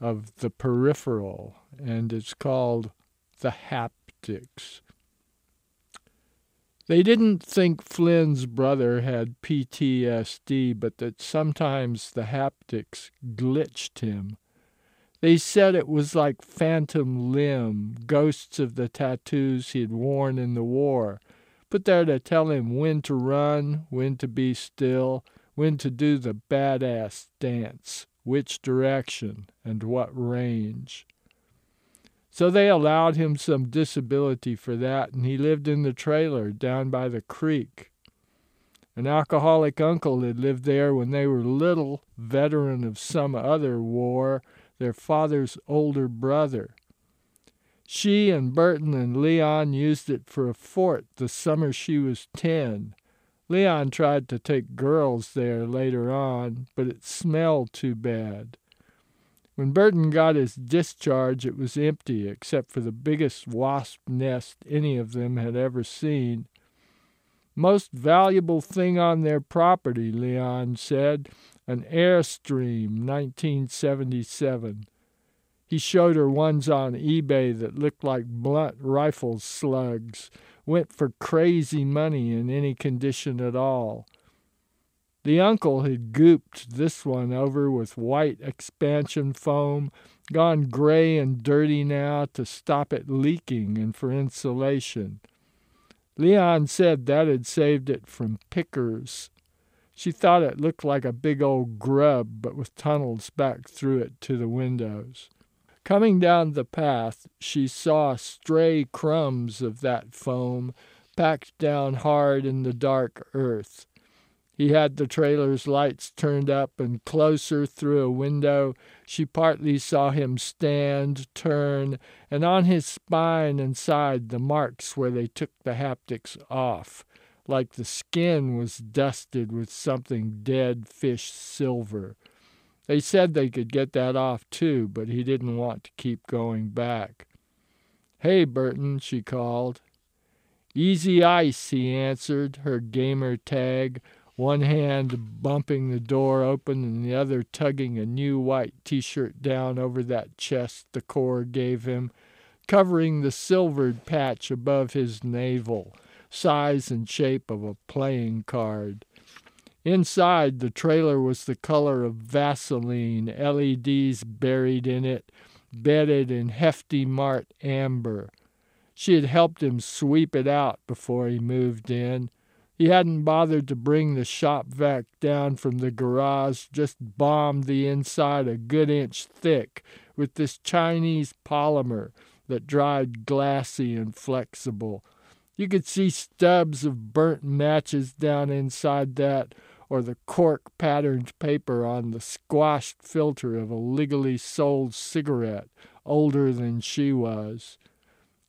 of the peripheral, and it's called the haptics. They didn't think Flynne's brother had PTSD, but that sometimes the haptics glitched him. They said it was like phantom limb, ghosts of the tattoos he'd worn in the war, put there to tell him when to run, when to be still, when to do the badass dance which direction, and what range. So they allowed him some disability for that, and he lived in the trailer down by the creek. An alcoholic uncle had lived there when they were little, veteran of some other war, their father's older brother. She and Burton and Leon used it for a fort the summer she was ten. Leon tried to take girls there later on, but it smelled too bad. When Burton got his discharge, it was empty except for the biggest wasp nest any of them had ever seen. Most valuable thing on their property, Leon said, an Airstream 1977. He showed her ones on eBay that looked like blunt rifle slugs went for crazy money in any condition at all. The uncle had gooped this one over with white expansion foam, gone gray and dirty now to stop it leaking and for insulation. Leon said that had saved it from pickers. She thought it looked like a big old grub, but with tunnels back through it to the windows. Coming down the path, she saw stray crumbs of that foam packed down hard in the dark earth. He had the trailer's lights turned up, and closer through a window she partly saw him stand, turn, and on his spine and side the marks where they took the haptics off, like the skin was dusted with something dead fish silver. They said they could get that off too, but he didn't want to keep going back. Hey, Burton, she called. Easy ice, he answered, her gamer tag, one hand bumping the door open and the other tugging a new white t shirt down over that chest the Corps gave him, covering the silvered patch above his navel, size and shape of a playing card. Inside, the trailer was the color of Vaseline, LEDs buried in it, bedded in hefty Mart amber. She had helped him sweep it out before he moved in. He hadn't bothered to bring the shop vac down from the garage, just bombed the inside a good inch thick with this Chinese polymer that dried glassy and flexible. You could see stubs of burnt matches down inside that, or the cork patterned paper on the squashed filter of a legally sold cigarette older than she was.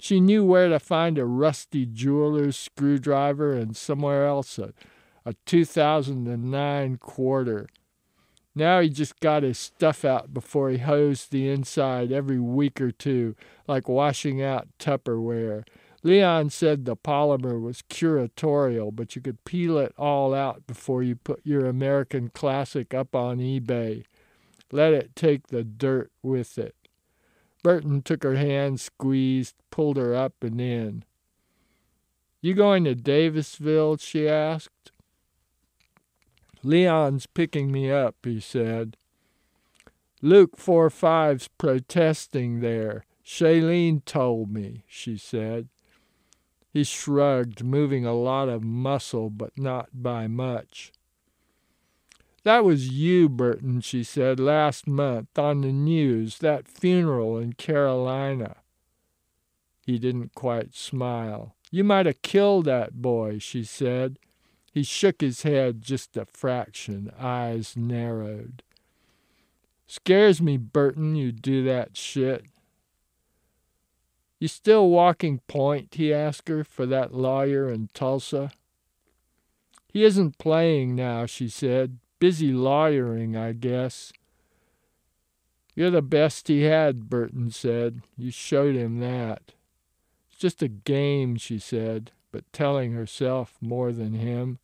She knew where to find a rusty jeweler's screwdriver and somewhere else a, a 2009 quarter. Now he just got his stuff out before he hosed the inside every week or two, like washing out Tupperware. Leon said the polymer was curatorial, but you could peel it all out before you put your American classic up on eBay. Let it take the dirt with it. Burton took her hand, squeezed, pulled her up and in. You going to Davisville? she asked. Leon's picking me up, he said. Luke four five's protesting there. Shaylene told me, she said. He shrugged, moving a lot of muscle, but not by much. That was you, Burton, she said, last month on the news, that funeral in Carolina. He didn't quite smile. You might have killed that boy, she said. He shook his head just a fraction, eyes narrowed. Scares me, Burton, you do that shit. You still walking point, he asked her, for that lawyer in Tulsa? He isn't playing now, she said. Busy lawyering, I guess. You're the best he had, Burton said. You showed him that. It's just a game, she said, but telling herself more than him.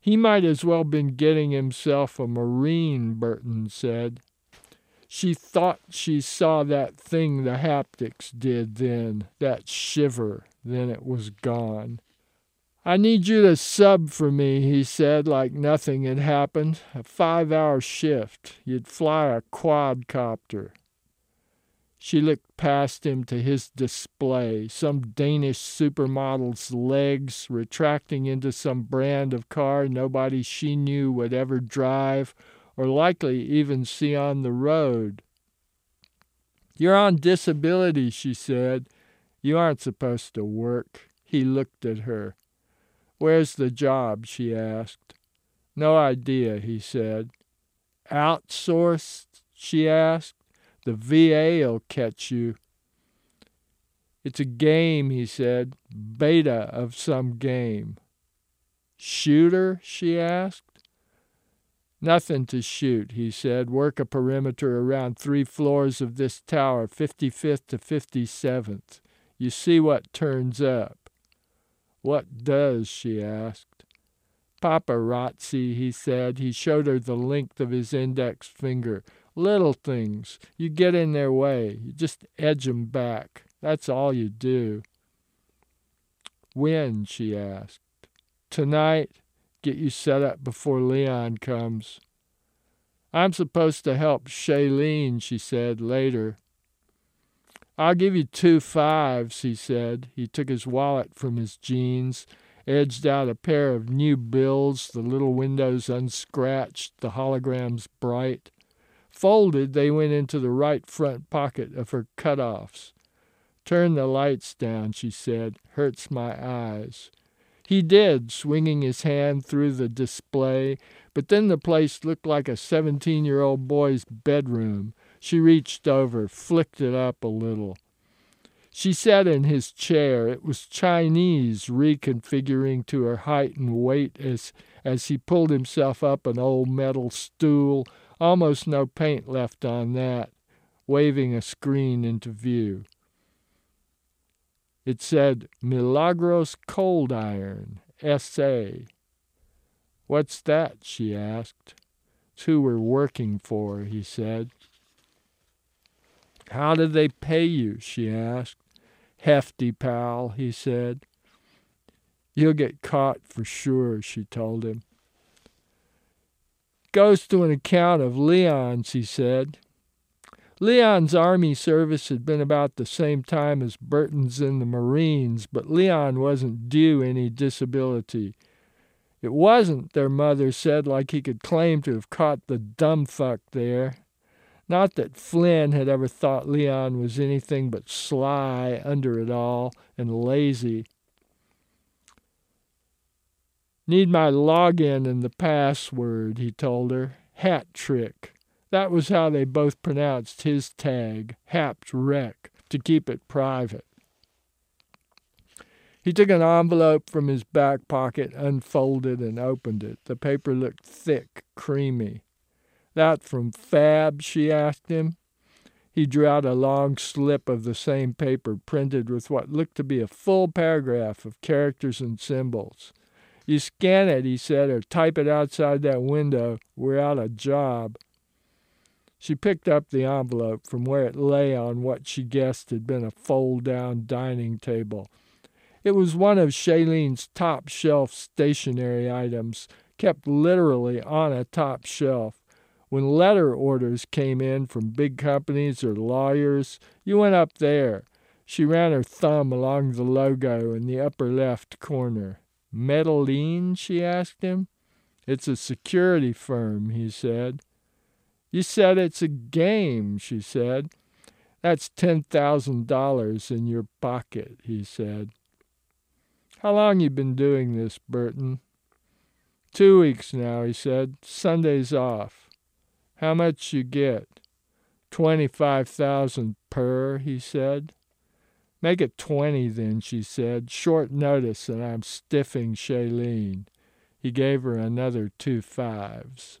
He might as well been getting himself a Marine, Burton said. She thought she saw that thing the haptics did then, that shiver, then it was gone. I need you to sub for me, he said, like nothing had happened. A five hour shift. You'd fly a quadcopter. She looked past him to his display, some Danish supermodel's legs retracting into some brand of car nobody she knew would ever drive or likely even see on the road. You're on disability, she said. You aren't supposed to work. He looked at her. Where's the job? she asked. No idea, he said. Outsourced? she asked. The VA'll catch you. It's a game, he said. Beta of some game. Shooter? she asked. Nothing to shoot, he said. Work a perimeter around three floors of this tower, 55th to 57th. You see what turns up. What does? she asked. Paparazzi, he said. He showed her the length of his index finger. Little things. You get in their way. You just edge 'em back. That's all you do. When? she asked. Tonight. Get you set up before Leon comes. I'm supposed to help Shaylene, she said later. I'll give you two fives, he said. He took his wallet from his jeans, edged out a pair of new bills, the little windows unscratched, the holograms bright. Folded, they went into the right front pocket of her cut-offs. Turn the lights down, she said. Hurts my eyes. He did, swinging his hand through the display, but then the place looked like a seventeen year old boy's bedroom. She reached over, flicked it up a little. She sat in his chair. It was Chinese, reconfiguring to her height and weight as, as he pulled himself up an old metal stool, almost no paint left on that, waving a screen into view. It said Milagros Coldiron, S.A. What's that? she asked. It's who we're working for, he said. How do they pay you? she asked. HeftyPal, he said. You'll get caught for sure, she told him. Goes to an account of Leon's, he said. Leon's Army service had been about the same time as Burton's in the Marines, but Leon wasn't due any disability. It wasn't, their mother said, like he could claim to have caught the dumb fuck there. Not that Flynne had ever thought Leon was anything but sly under it all and lazy. Need my login and the password, he told her. Hat trick. That was how they both pronounced his tag, Hapt Rec, to keep it private. He took an envelope from his back pocket, unfolded, and opened it. The paper looked thick, creamy. That from Fab? she asked him. He drew out a long slip of the same paper, printed with what looked to be a full paragraph of characters and symbols. You scan it, he said, or type it outside that window. We're out of job. She picked up the envelope from where it lay on what she guessed had been a fold down dining table. It was one of Shaylene's top shelf stationery items, kept literally on a top shelf. When letter orders came in from big companies or lawyers, you went up there. She ran her thumb along the logo in the upper left corner. Medellin? she asked him. It's a security firm, he said. You said it's a game, she said. That's $10,000 in your pocket, he said. How long you been doing this, Burton? Two weeks now, he said. Sunday's off. How much you get? Twenty-five thousand per, he said. Make it 20 then, she said. Short notice, and I'm stiffing Shaylene. He gave her another two fives.